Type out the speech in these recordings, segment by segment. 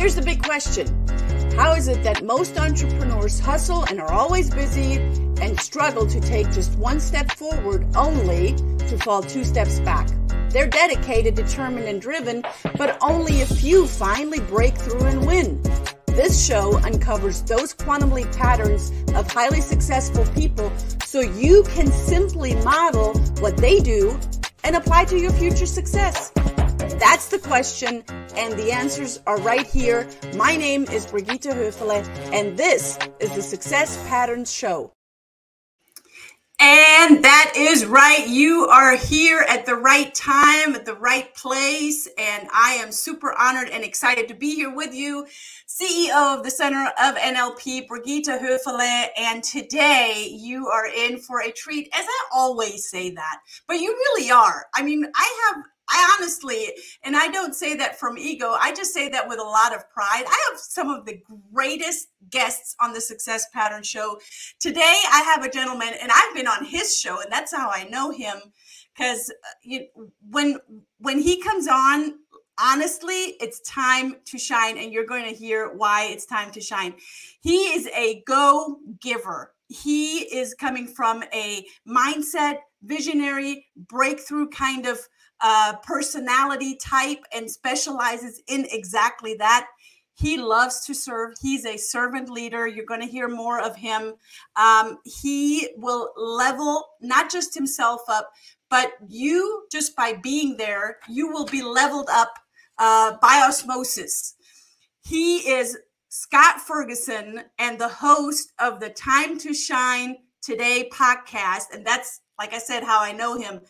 Here's the big question How is it that most entrepreneurs hustle and are always busy and struggle to take just one step forward only to fall two steps back? They're dedicated, determined, and driven, but only a few finally break through and win. This show uncovers those quantum leap patterns of highly successful people so you can simply model what they do and apply to your future success. That's the question, and the answers are right here. My name is Brigitte Höfele, and this is the Success Patterns Show. And that is right. You are here at the right time, at the right place. And I am super honored and excited to be here with you, CEO of the Center of NLP, Brigitte Höfele. And today you are in for a treat, as I always say that, but you really are. I mean, I have I honestly, and I don't say that from ego, I just say that with a lot of pride. I have some of the greatest guests on the Success Pattern Show. Today, I have a gentleman, and I've been on his show, and that's how I know him. Because uh, when when he comes on, honestly, it's time to shine, and you're going to hear why it's time to shine. He is a go giver. He is coming from a mindset, visionary, breakthrough kind of uh, personality type and specializes in exactly that. He loves to serve. He's a servant leader. You're going to hear more of him. Um, he will level not just himself up, but you just by being there, you will be leveled up uh, by osmosis. He is Scott Ferguson and the host of the Time to Shine Today podcast. And that's, like I said, how I know him.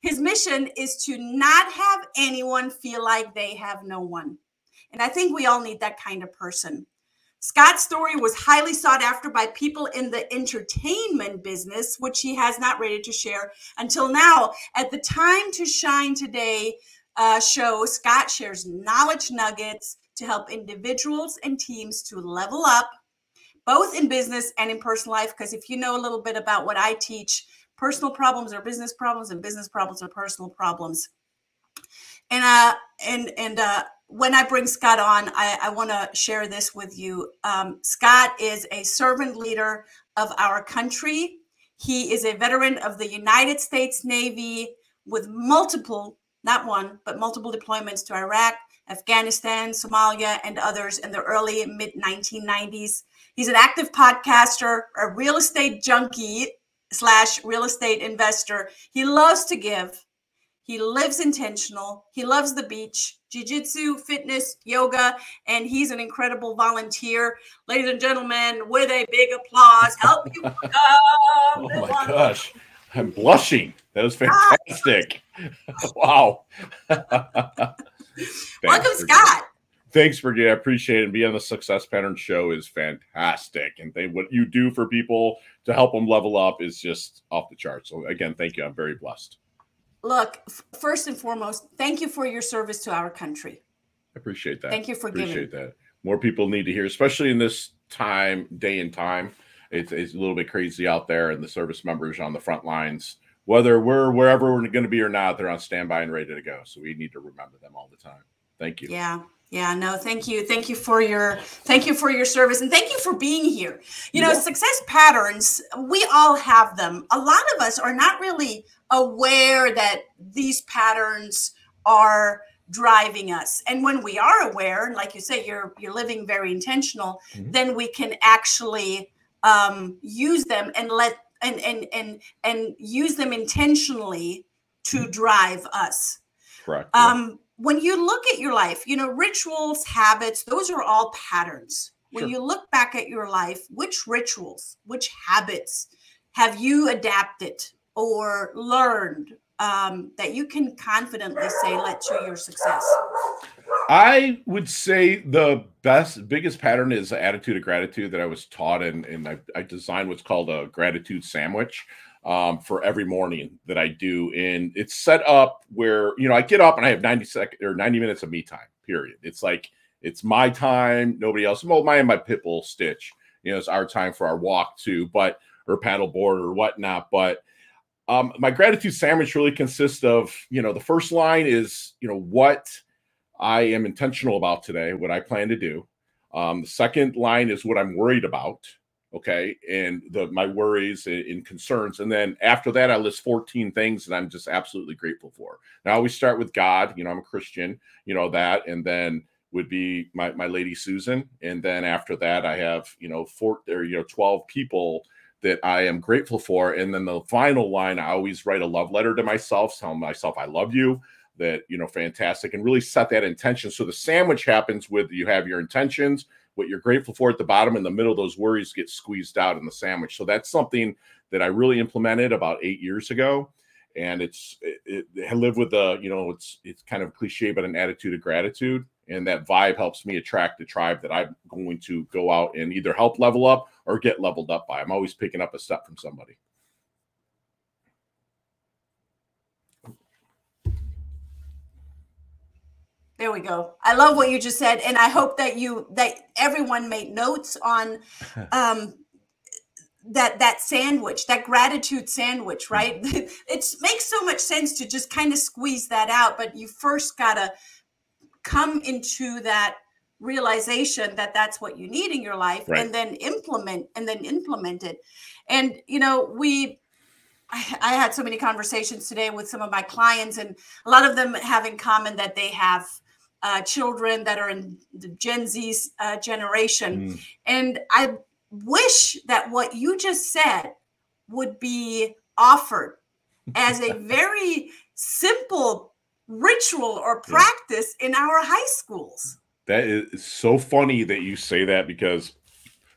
His mission is to not have anyone feel like they have no one. And I think we all need that kind of person. Scott's story was highly sought after by people in the entertainment business, which he has not ready to share until now. At the Time to Shine Today uh, show, Scott shares knowledge nuggets to help individuals and teams to level up, both in business and in personal life. Because if you know a little bit about what I teach, personal problems are business problems and business problems are personal problems and uh and and uh when I bring Scott on, I, I want to share this with you. Um, Scott is a servant leader of our country. He is a veteran of the United States Navy with multiple, not one, but multiple deployments to Iraq, Afghanistan, Somalia, and others in the early mid 1990s. He's an active podcaster, a real estate junkie, slash real estate investor. He loves to give. He lives intentional. He loves the beach, jiu-jitsu, fitness, yoga, and he's an incredible volunteer. Ladies and gentlemen, with a big applause, help you welcome. oh my gosh. I'm blushing. That was ah. fantastic. wow. welcome, Scott thanks, for Brigitte. I appreciate it. Being on the Success Pattern Show is fantastic, and they, what you do for people to help them level up is just off the charts. So again, thank you. I'm very blessed. Look, first and foremost, thank you for your service to our country. I appreciate that. Thank you for appreciate giving. that. More people need to hear, especially in this time, day and time. It's, it's a little bit crazy out there, and the service members on the front lines, whether we're wherever we're going to be or not, they're on standby and ready to go. So we need to remember them all the time. Thank you. Yeah, yeah, no, thank you. Thank you for your thank you for your service and thank you for being here. You know, yeah. success patterns, we all have them. A lot of us are not really aware that these patterns are driving us. And when we are aware, and like you say, you're you're living very intentional, mm-hmm. then we can actually um, use them and let and and and and use them intentionally to mm-hmm. drive us. Correct. Um, when you look at your life, you know, rituals, habits, those are all patterns. When sure. you look back at your life, which rituals, which habits have you adapted or learned um, that you can confidently say led to your success? I would say the best, biggest pattern is attitude of gratitude that I was taught, and, and I, I designed what's called a gratitude sandwich um, for every morning that I do. And it's set up where, you know, I get up and I have 90 seconds or 90 minutes of me time, period. It's like, it's my time, nobody else. Well, my and my pit bull stitch, you know, it's our time for our walk too, but, or paddle board or whatnot. But um, my gratitude sandwich really consists of, you know, the first line is, you know, what, I am intentional about today, what I plan to do. Um, the second line is what I'm worried about. Okay. And the my worries and concerns. And then after that, I list 14 things that I'm just absolutely grateful for. Now we start with God. You know, I'm a Christian, you know, that. And then would be my, my lady Susan. And then after that, I have, you know, four or, you know, 12 people that I am grateful for. And then the final line, I always write a love letter to myself, telling myself I love you, that, you know, fantastic, and really set that intention. So the sandwich happens with you have your intentions, what you're grateful for at the bottom, in the middle, those worries get squeezed out in the sandwich. So that's something that I really implemented about eight years ago. And it's it, it, I live with a, you know, it's it's kind of cliche, but an attitude of gratitude and that vibe helps me attract the tribe that I'm going to go out and either help level up or get leveled up by. I'm always picking up a step from somebody. There we go. I love what you just said, and I hope that you that everyone made notes on um, that that sandwich, that gratitude sandwich, right? Mm-hmm. it makes so much sense to just kind of squeeze that out, but you first gotta come into that realization that that's what you need in your life right. and then implement and then implement it and you know we I, I, had so many conversations today with some of my clients and a lot of them have in common that they have uh, children that are in the gen z uh, generation mm. and i wish that what you just said would be offered as a very simple ritual or practice yeah. in our high schools. That is so funny that you say that because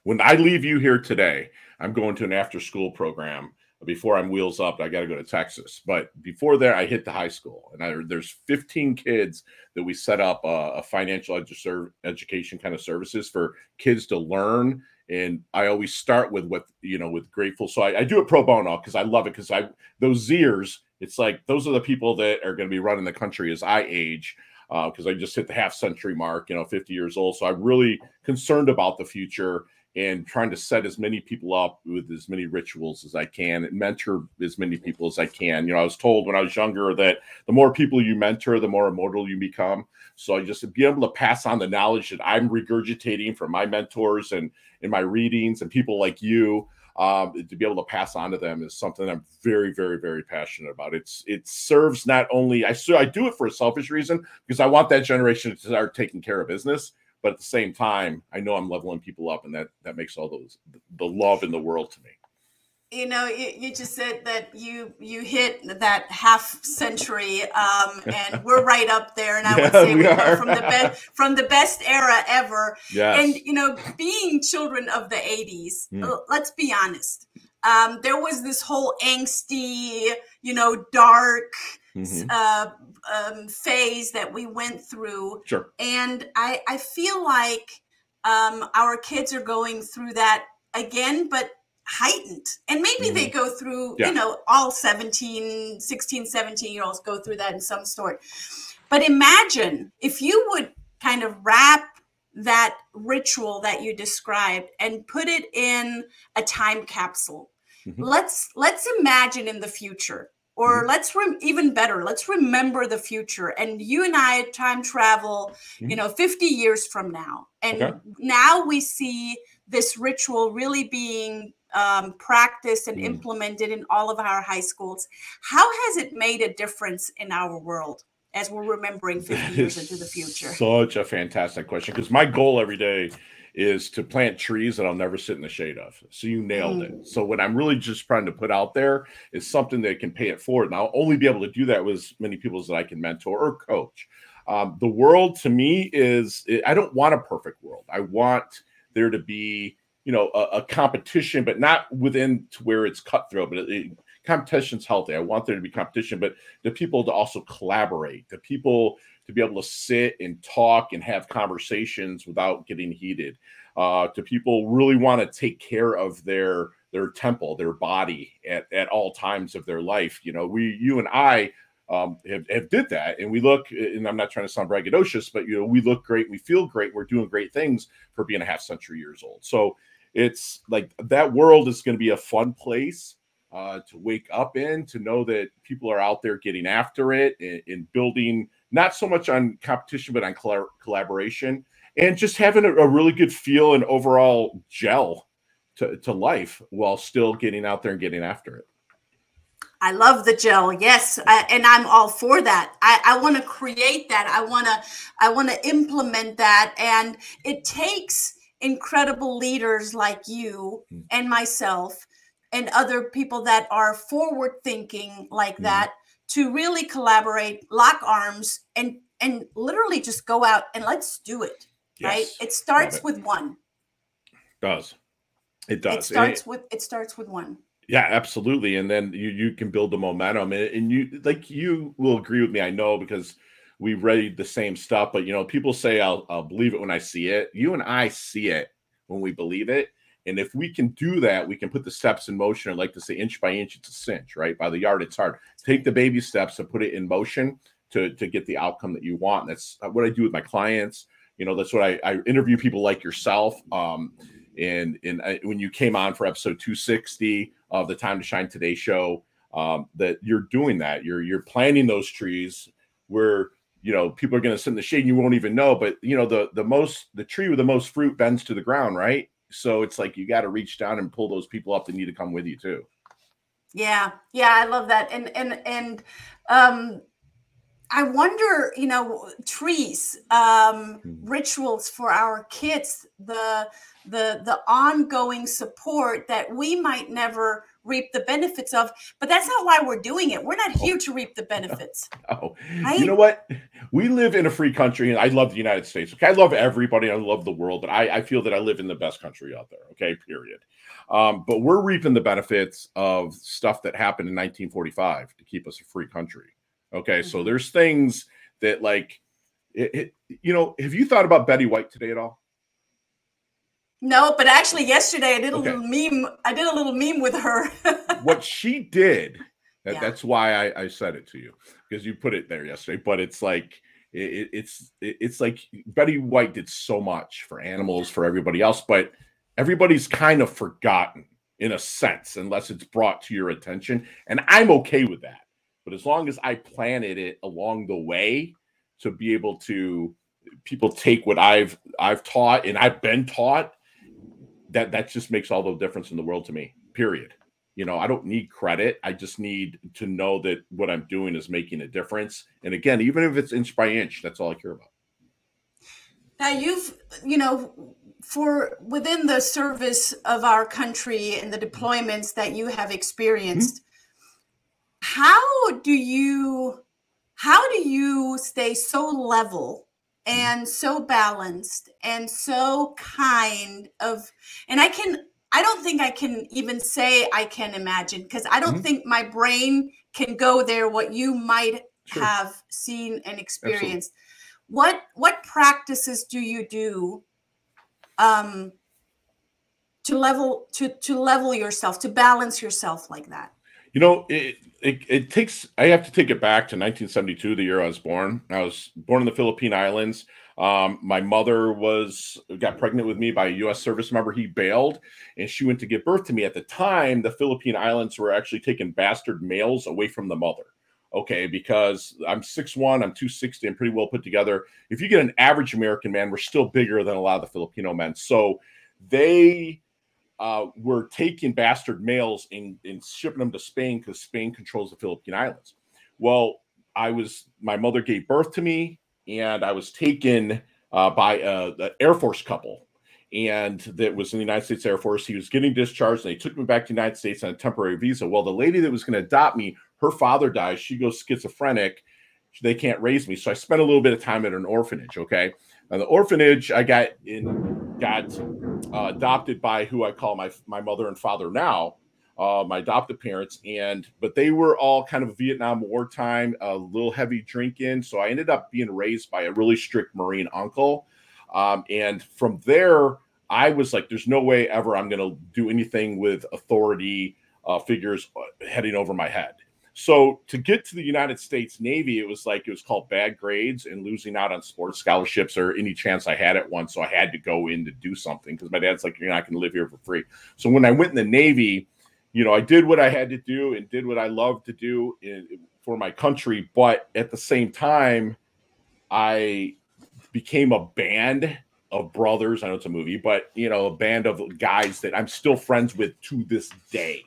when I leave you here today, I'm going to an after school program. Before I'm wheels up, I got to go to Texas. But before there, I hit the high school, and I, there's 15 kids that we set up a, a financial edu- education kind of services for kids to learn and I always start with what you know with grateful. So I, I do it pro bono because I love it because I those Zers it's like those are the people that are going to be running the country as I age because uh, I just hit the half century mark, you know, 50 years old. So I'm really concerned about the future and trying to set as many people up with as many rituals as I can and mentor as many people as I can. You know, I was told when I was younger that the more people you mentor, the more immortal you become. So I just be able to pass on the knowledge that I'm regurgitating from my mentors and in my readings and people like you um, to be able to pass on to them is something I'm very, very, very passionate about. It's it serves not only I so I do it for a selfish reason because I want that generation to start taking care of business, but at the same time, I know I'm leveling people up, and that that makes all those the love in the world to me you know you, you, just said that you you hit that half century um, and we're right up there and i yeah, would say we, we are from the best from the best era ever yes. and you know being children of the 80s mm. let's be honest um, there was this whole angsty you know dark mm-hmm. uh, um, phase that we went through sure and i i feel like um, our kids are going through that again but heightened and maybe mm-hmm. they go through yeah. you know all 17 16 17 year olds go through that in some sort but imagine if you would kind of wrap that ritual that you described and put it in a time capsule mm-hmm. let's let's imagine in the future or mm-hmm. let's rem- even better let's remember the future and you and i time travel you mm-hmm. know 50 years from now and okay. now we see this ritual really being um, practiced and mm. implemented in all of our high schools. How has it made a difference in our world as we're remembering 50 years into the future? Such a fantastic question because my goal every day is to plant trees that I'll never sit in the shade of. So you nailed mm. it. So what I'm really just trying to put out there is something that can pay it forward. And I'll only be able to do that with many people that I can mentor or coach. Um, the world to me is I don't want a perfect world. I want there to be you know a, a, competition, but not within to where it's cutthroat. But it, it, competition's healthy. I want there to be competition, but the people to also collaborate, the people to be able to sit and talk and have conversations without getting heated. Uh, to people really want to take care of their their temple, their body at, at all times of their life. You know, we, you and I um, have, have, did that and we look and i'm not trying to sound braggadocious but you know we look great we feel great we're doing great things for being a half century years old so it's like that world is going to be a fun place uh, to wake up in, to know that people are out there getting after it and, and building not so much on competition, but on collaboration and just having a, a, really good feel and overall gel to, to life while still getting out there and getting after it. I love the gel. Yes, I, and I'm all for that. I, I want to create that. I want to I want to implement that and it takes incredible leaders like you mm. and myself and other people that are forward thinking like mm. that to really collaborate, lock arms and and literally just go out and let's do it. Yes. Right? It starts it. with one. It does. It does. It starts it, with it starts with one. Yeah, absolutely. And then you you can build the momentum, and, and you like you will agree with me. I know because we read the same stuff. But you know, people say I'll I'll believe it when I see it. You and I see it when we believe it. And if we can do that, we can put the steps in motion. I like to say inch by inch, it's a cinch, right? By the yard, it's hard. Take the baby steps and put it in motion to, to get the outcome that you want. And that's what I do with my clients. You know, that's what I, I interview people like yourself. Um, and and I, when you came on for episode 260 of the Time to Shine Today show, um, that you're doing that. You're you're planting those trees where you know people are going to sit in the shade and you won't even know. But you know the the most the tree with the most fruit bends to the ground, right? So it's like you got to reach down and pull those people up that need to come with you too. Yeah, yeah, I love that, and and and um, I wonder, you know, trees, um, mm. rituals for our kids, the the the ongoing support that we might never reap the benefits of but that's not why we're doing it. We're not here to reap the benefits. Oh right? you know what? We live in a free country and i love the united states okay? I love everybody. I love the world but i, I feel that i live in the best country out there okay? Period. Um, but we're reaping the benefits of stuff that happened in 1945 to keep us a free country okay? Mm-hmm. so there's things that like it, it, you know have you thought about betty white today at all no, but actually, yesterday I did a okay. little meme. I did a little meme with her. what she did, that, yeah. that's why I, I said it to you because you put it there yesterday. But it's like it, it's it, it's like Betty White did so much for animals, for everybody else, but everybody's kind of forgotten in a sense unless it's brought to your attention. And I'm okay with that. But as long as I planted it along the way to be able to people take what I've I've taught and I've been taught that that just makes all the difference in the world to me. Period. You know, I don't need credit. I just need to know that what I'm doing is making a difference. And again, even if it's inch by inch, that's all I care about. Now you've, you know, for within the service of our country and the deployments that you have experienced, mm-hmm. how do you how do you stay so level. And so balanced and so kind of and i can i don't think i can even say i can imagine because i don't mm-hmm. think my brain can go there what you might sure. have seen and experienced Absolutely. what what practices do you do um to level to to level yourself to balance yourself like that you know it, it, it takes i have to take it back to 1972 the year i was born. I was born in the philippine islands. Um, my mother was got pregnant with me by a u.s service member. He bailed and she went to give birth to me. At the time the philippine islands were actually taking bastard males away from the mother okay? Because i'm 6'1 i'm 260 i'm pretty well put together. If you get an average american man we're still bigger than a lot of the filipino men. So they uh, were taking bastard males and, and shipping them to Spain because Spain controls the Philippine Islands. Well, I was my mother gave birth to me, and I was taken uh, by a, a, Air Force couple, and that was in the United States Air Force. He was getting discharged, and they took me back to the United States on a temporary visa. Well, the lady that was going to adopt me, her father dies. She goes schizophrenic. They can't raise me, so I spent a little bit of time at an orphanage. Okay, now the orphanage I got in got uh, adopted by who I call my my mother and father now, uh, my adopted parents, and but they were all kind of Vietnam War time, a little heavy drinking. So I ended up being raised by a really strict Marine uncle, um, and from there I was like, "There's no way ever I'm going to do anything with authority uh, figures uh, heading over my head." So to get to the United States Navy, it was like it was called bad grades and losing out on sports scholarships or any chance I had at one. So I had to go in to do something because my dad's like, you're not going to live here for free. So when I went in the Navy, you know, I did what I had to do and did what I loved to do in, for my country. But at the same time, I became a band of brothers. I know it's a movie, but you know, a band of guys that I'm still friends with to this day.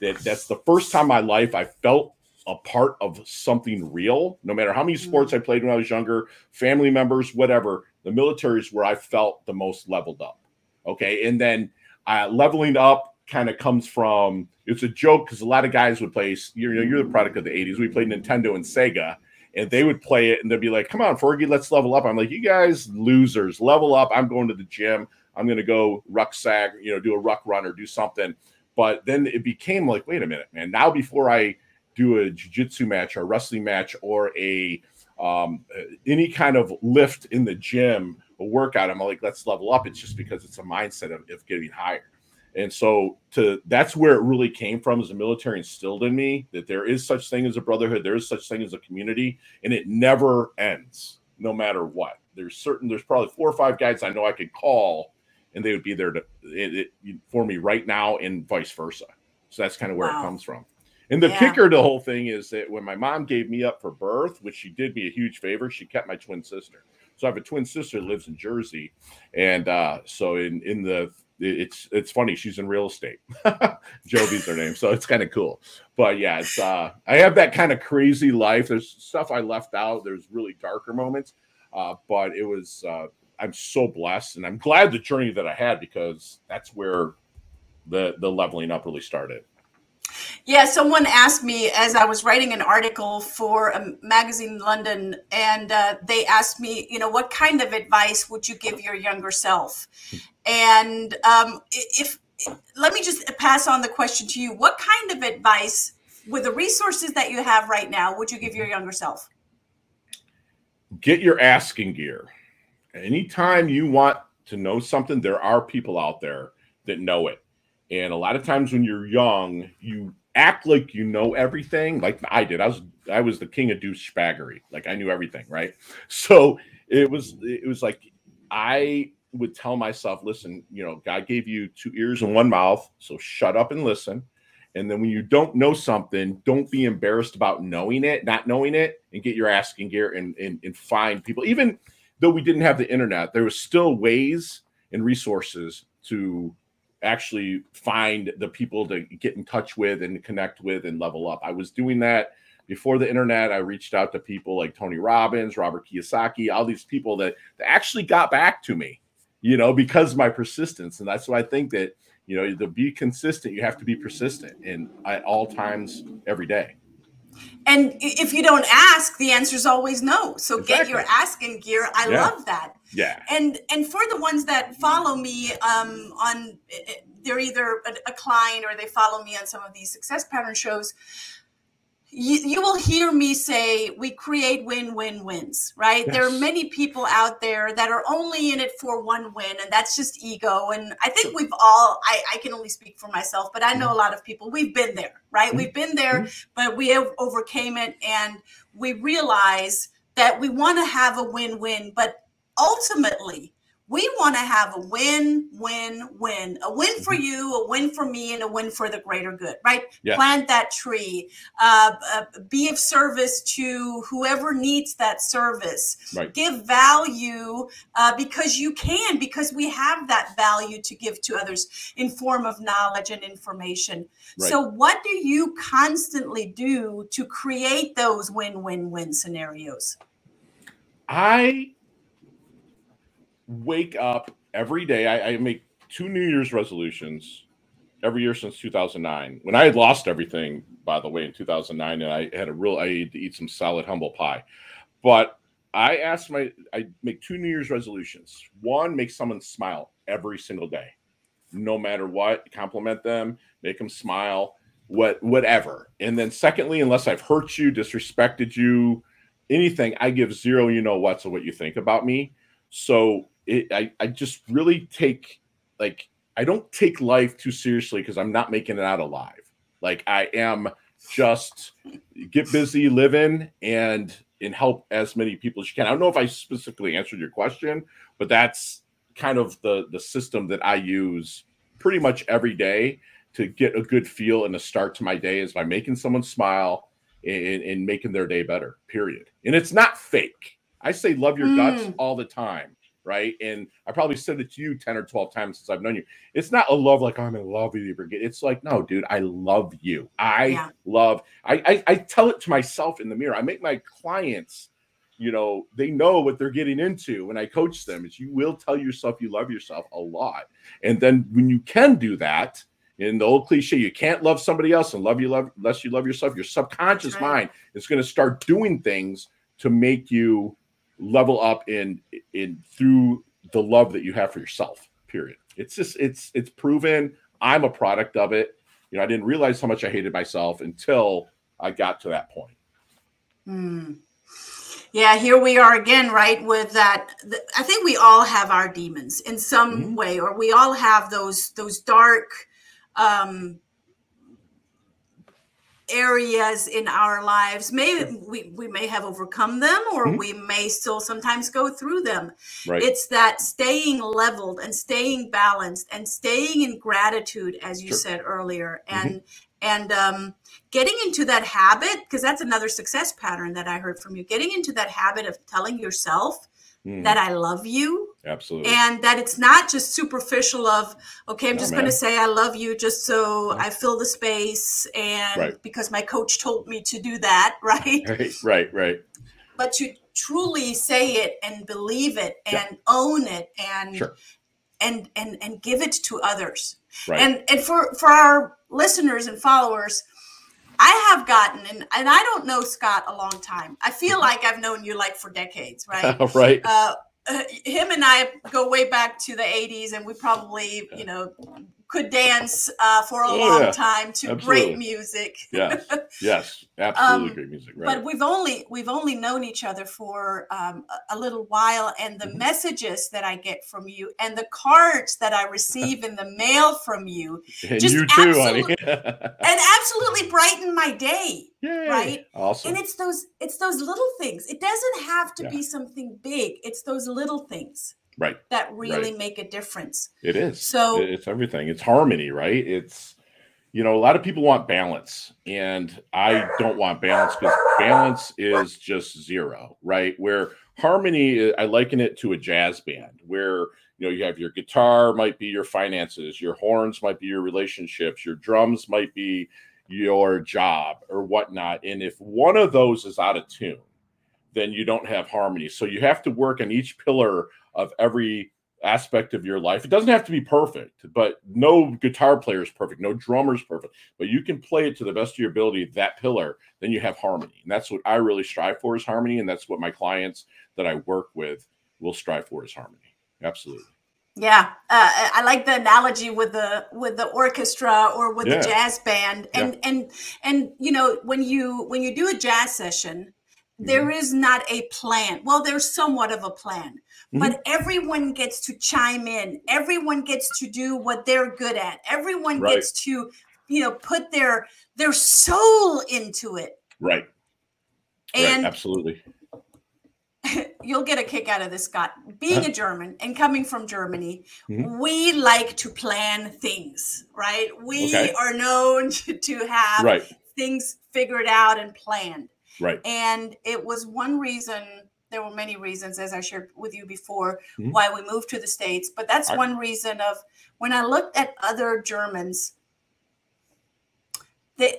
That that's the first time in my life I felt a part of something real. No matter how many sports I played when I was younger, family members, whatever, the military is where I felt the most leveled up. Okay, and then uh, leveling up kind of comes from it's a joke because a lot of guys would play. You know, you're the product of the '80s. We played Nintendo and Sega, and they would play it and they'd be like, "Come on, Fergie, let's level up." I'm like, "You guys losers, level up." I'm going to the gym. I'm going to go rucksack, you know, do a ruck run or do something. But then it became like, wait a minute, man. Now before I do a jiu-jitsu match or a wrestling match or a um, any kind of lift in the gym, a workout, I'm like, let's level up. It's just because it's a mindset of, of getting higher. And so to that's where it really came from as the military instilled in me that there is such thing as a brotherhood, there is such thing as a community, and it never ends, no matter what. There's certain there's probably four or five guys I know I could call and they would be there to it, it, for me right now and vice versa. So that's kind of where wow. it comes from. And the yeah. kicker to the whole thing is that when my mom gave me up for birth, which she did me a huge favor, she kept my twin sister. So I have a twin sister that lives in Jersey, and uh, so in in the it's it's funny she's in real estate jovi's her name so it's kind of cool but yeah it's uh i have that kind of crazy life there's stuff i left out there's really darker moments uh but it was uh i'm so blessed and i'm glad the journey that i had because that's where the the leveling up really started yeah, someone asked me as I was writing an article for a magazine in London, and uh, they asked me, you know, what kind of advice would you give your younger self? And um, if let me just pass on the question to you: What kind of advice, with the resources that you have right now, would you give your younger self? Get your asking gear. Anytime you want to know something, there are people out there that know it and a lot of times when you're young, you act like you know everything, like I did. I was I was the king of douchebaggery. Like I knew everything, right? So it was it was like I would tell myself, listen, you know, God gave you two ears and one mouth, so shut up and listen. And then when you don't know something, don't be embarrassed about knowing it, not knowing it, and get your asking gear and, and, and find people. Even though we didn't have the internet, there was still ways and resources to actually find the people to get in touch with and connect with and level up. I was doing that before the internet. I reached out to people like Tony Robbins, Robert Kiyosaki, all these people that, that actually got back to me, you know, because my persistence. And that's why I think that, you know, to be consistent, you have to be persistent and at all times every day. And if you don't ask, the answer is always no. So exactly. get your asking gear. I yeah. love that. Yeah. And and for the ones that follow me um, on, they're either a, a client or they follow me on some of these success pattern shows you, you will hear me say we create win-win-wins right yes. there are many people out there that are only in it for one win and that's just ego and i think we've all i, I can only speak for myself but i know a mm-hmm. lot of people we've been there right mm-hmm. we've been there mm-hmm. but we have overcame it and we realize that we want to have a win-win but ultimately we want to have a win, win, win. A win for mm-hmm. you, a win for me, and a win for the greater good, right? Yeah. Plant that tree, uh, uh, be of service to whoever needs that service. Right. Give value uh, because you can, because we have that value to give to others in form of knowledge and information. Right. So, what do you constantly do to create those win, win, win scenarios? I wake up every day. I, I, make two New Year's resolutions every year since 2009. When I had lost everything, by the way, in 2009, and I had a real, I had to eat some solid humble pie. But I asked my, I make two New Year's resolutions. One, make someone smile every single day, no matter what. Compliment them, make them smile, what, whatever. And then, secondly, unless I've hurt you, disrespected you, anything, I give zero, you know what, so what you think about me. So it, I, I just really take like I don't take life too seriously because I'm not making it out alive. Like I am just get busy living and and help as many people as you can. I don't know if I specifically answered your question, but that's kind of the the system that I use pretty much every day to get a good feel and a start to my day is by making someone smile and, and making their day better. Period. And it's not fake. I say love your mm. guts all the time right? And I probably said it to you 10 or 12 times since I've known you. It's not a love like oh, I'm in love with you. It's like, no, dude, I love you. I yeah. love, I, I, I tell it to myself in the mirror. I make my clients, you know, they know what they're getting into when I coach them. Is you will tell yourself you love yourself a lot. And then when you can do that, in the old cliche, you can't love somebody else and love you love unless you love yourself. Your subconscious right. mind is going to start doing things to make you level up in in through the love that you have for yourself period it's just it's it's proven i'm a product of it you know i didn't realize how much i hated myself until i got to that point mm. yeah here we are again right with that i think we all have our demons in some mm-hmm. way or we all have those those dark um areas in our lives maybe we, we may have overcome them or mm-hmm. we may still sometimes go through them right. it's that staying leveled and staying balanced and staying in gratitude as you sure. said earlier mm-hmm. and mm-hmm. and um, getting into that habit because that's another success pattern that i heard from you getting into that habit of telling yourself mm. that I love you. Absolutely. And that it's not just superficial of, okay, I'm just going to say I love you just so I fill the space and right. because my coach told me to do that, right? Right, right, right. But to truly say it and believe it and yeah. own it and sure. and and and give it to others. Right. And and for for our listeners and followers, I have gotten, and, and I don't know Scott a long time. I feel like I've known you like for decades, right? right. Uh, uh, him and I go way back to the 80s, and we probably, you know, could dance uh, for a oh, long yeah. time to absolutely. great music. yes, yes, absolutely um, great music. Right. But we've only we've only known each other for um, a, a, little while, and the mm-hmm. messages that I get from you, and the cards that I receive in the mail from you, and just you too, honey, and absolutely brighten my day. Yay. Right. Awesome. And it's those it's those little things. It doesn't have to yeah. be something big. It's those little things right. that really right. make a difference. It is. So it's everything. It's harmony right? It's you know a lot of people want balance and i don't want balance because balance is just zero right? Where harmony i liken it to a jazz band where you know you have your guitar might be your finances your horns might be your relationships your drums might be your job or whatnot. And if one of those is out of tune then you don't have harmony. So you have to work on each pillar of every aspect of your life. It doesn't have to be perfect, but no guitar player is perfect, no drummer is perfect, but you can play it to the best of your ability, that pillar, then you have harmony. And that's what I really strive for is harmony. And that's what my clients that I work with will strive for is harmony. Absolutely. Yeah, uh, I like the analogy with the with the orchestra or with yeah. the jazz band, and yeah. and and you know when you when you do a jazz session, there mm-hmm. not a plan. Well, there's somewhat of a plan, mm-hmm. but everyone gets to chime in. Everyone gets to do what they're good at. Everyone right. gets to, you know, put their their soul into it. Right. And right. absolutely. You'll get a kick out of this, Scott. Being a German and coming from Germany, mm-hmm. we like to plan things, right? We okay. are known to, to have right. things figured out and planned. Right. And it was one reason, there were many reasons, as I shared with you before, mm-hmm. why we moved to the States. But that's I, one reason of when I looked at other Germans, that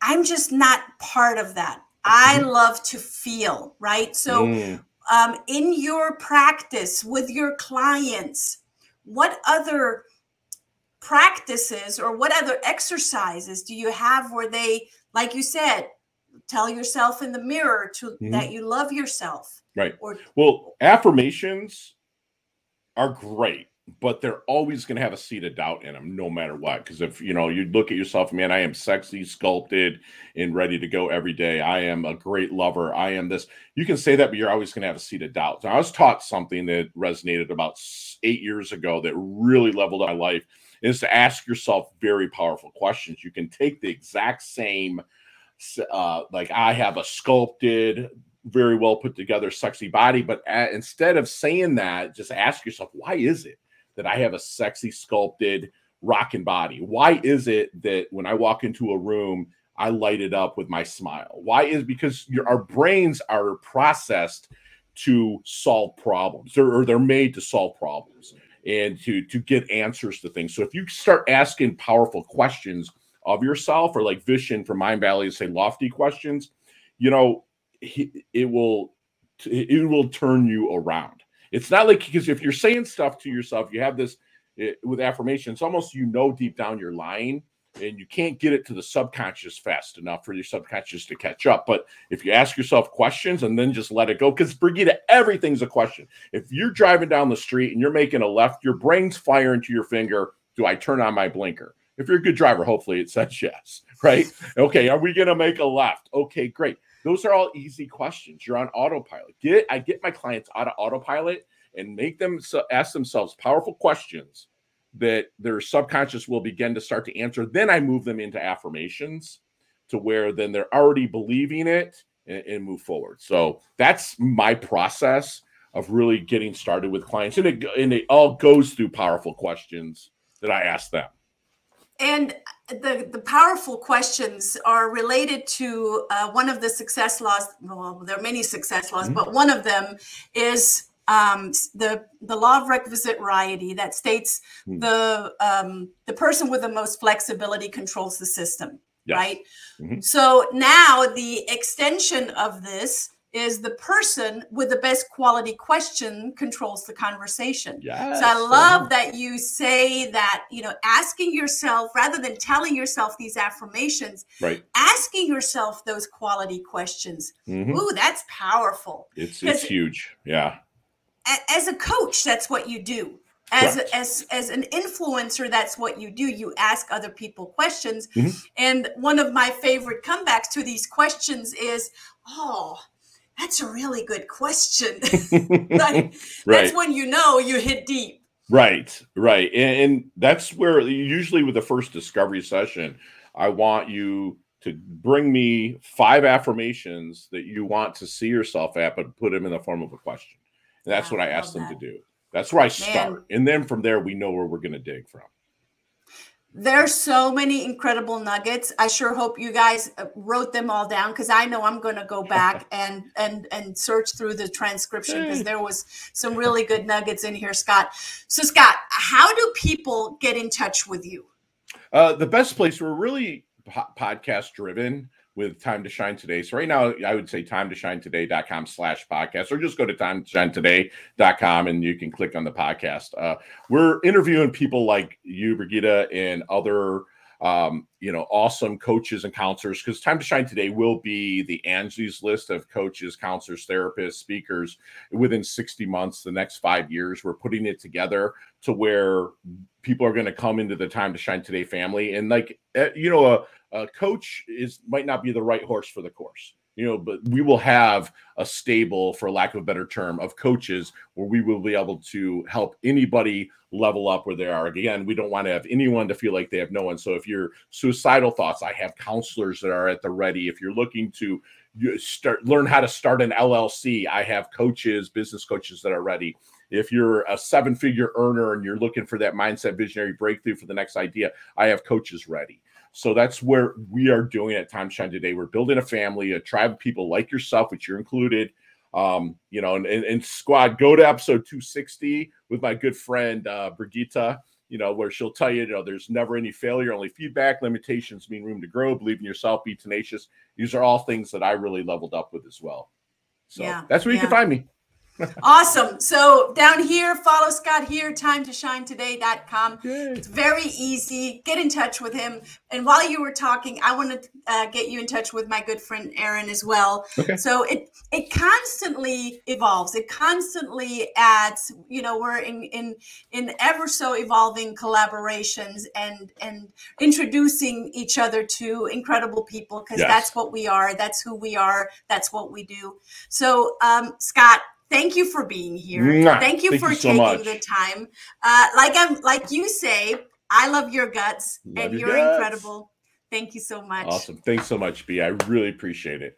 I'm just not part of that. I mm-hmm. love to feel, right? So mm. um, in your practice with your clients, what other practices or what other exercises do you have where they, like you said, tell yourself in the mirror to mm-hmm. that you love yourself. Right. Or well affirmations are great but they're always going to have a seed of doubt in them no matter what. Because if you know you look at yourself man i am sexy sculpted and ready to go every day. I am a great lover. I am this. You can say that but you're always going to have a seed of doubt. I was taught something that resonated about eight years ago that really leveled my life is to ask yourself very powerful questions. You can take the exact same uh, like I have a sculpted, very well put together, sexy body. But instead of saying that, just ask yourself, why is it that I have a sexy, sculpted, rocking body? Why is it that when I walk into a room, I light it up with my smile? Why is because your, our brains are processed to solve problems or, or they're made to solve problems and to to get answers to things. So if you start asking powerful questions of yourself, or like vision Vishen from Mindvalley say lofty questions, you know, it will it will turn you around. It's not like because if you're saying stuff to yourself, you have this it, with affirmations, almost you know deep down you're lying and you can't get it to the subconscious fast enough for your subconscious to catch up. But if you ask yourself questions and then just let it go, because Brigitte, everything's a question. If you're driving down the street and you're making a left, your brain's firing to your finger. Do I turn on my blinker? If you're a good driver, hopefully it says yes, right? Okay, are we gonna make a left? Okay, great. Those are all easy questions. You're on autopilot. Get I get my clients out of autopilot and make them so, ask themselves powerful questions that their subconscious will begin to start to answer. Then I move them into affirmations to where then they're already believing it and, and move forward. So that's my process of really getting started with clients. And it, and it all goes through powerful questions that I ask them. And the, the powerful questions are related to uh, one of the success laws. Well, there are many success laws, mm-hmm. but one of them is um, the the law of requisite variety that states hmm. the um, the person with the most flexibility controls the system, yes. right? Mm-hmm. So now the extension of this is the person with the best quality question controls the conversation. Yes. So I love that you say that, you know, asking yourself rather than telling yourself these affirmations, right. asking yourself those quality questions. Mm-hmm. Ooh, that's powerful. It's it's huge. Yeah as a coach, that's what you do. As as as an influencer, that's what you do. You ask other people questions. Mm-hmm. And one of my favorite comebacks to these questions is, "Oh, that's a really good question." right. That's when you know you hit deep. Right, right, and, and that's where usually with the first discovery session, I want you to bring me five affirmations that you want to see yourself at, but put them in the form of a question. And that's what I ask them that. to do. That's where I start. Man. And then from there, we know where we're going to dig from. There's so many incredible nuggets. I sure hope you guys uh, wrote them all down because I know I'm going to go back and and and search through the transcription because there was some really good nuggets in here, Scott. So, Scott, how do people get in touch with you? Uh, the best place we're really podcast driven with Time to Shine Today. So right now, I would say time to shine today.com slash podcast, or just go to time to shine today.com and you can click on the podcast. Uh, we're interviewing people like you, Brigida, and other um, you know, awesome coaches and counselors because Time to Shine today will be the Angie's list of coaches, counselors, therapists, speakers within 60 months, the next five years. We're putting it together to where people are going to come into the Time to Shine today family. And like, eh, you know, a, a coach is might not be the right horse for the course you know but we will have a stable for lack of a better term of coaches where we will be able to help anybody level up where they are. Again we don't want to have anyone to feel like they have no one. So if you're suicidal thoughts i have counselors that are at the ready. If you're looking to start learn how to start an llc i have coaches business coaches that are ready. If you're a seven figure earner and you're looking for that mindset visionary breakthrough for the next idea i have coaches ready so that's where we are doing at Time Shine today. We're building a family, a tribe of people like yourself, which you're included. Um, you know, and, and, and squad, go to episode 260 with my good friend uh, Brigitte, you know, where she'll tell you, you know, there's never any failure, only feedback. Limitations mean room to grow. Believe in yourself, be tenacious. These are all things that I really leveled up with as well. So yeah, that's where you yeah. can find me awesome. So down here, follow Scott here, time to shine today.com. It's very easy. Get in touch with him. And while you were talking, I want to uh, get you in touch with my good friend Aaron as well. Okay. So it it constantly evolves. It constantly adds, you know, we're in in in ever so evolving collaborations and and introducing each other to incredible people because yes. that's what we are. That's who we are. That's what we do. So um, Scott, thank you for being here. Mwah. Thank you thank for you taking so the time. Uh, like I'm, like you say, I love your guts, love and your you're guts. incredible. Thank you so much. Awesome. Thanks so much, B. I really appreciate it.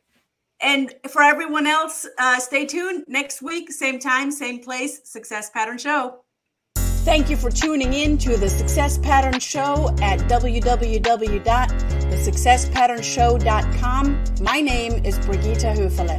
And for everyone else, uh, stay tuned next week, same time, same place, Success Pattern Show. Thank you for tuning in to the Success Pattern Show at www.thesuccesspatternshow.com. My name is Brigitte Höfele.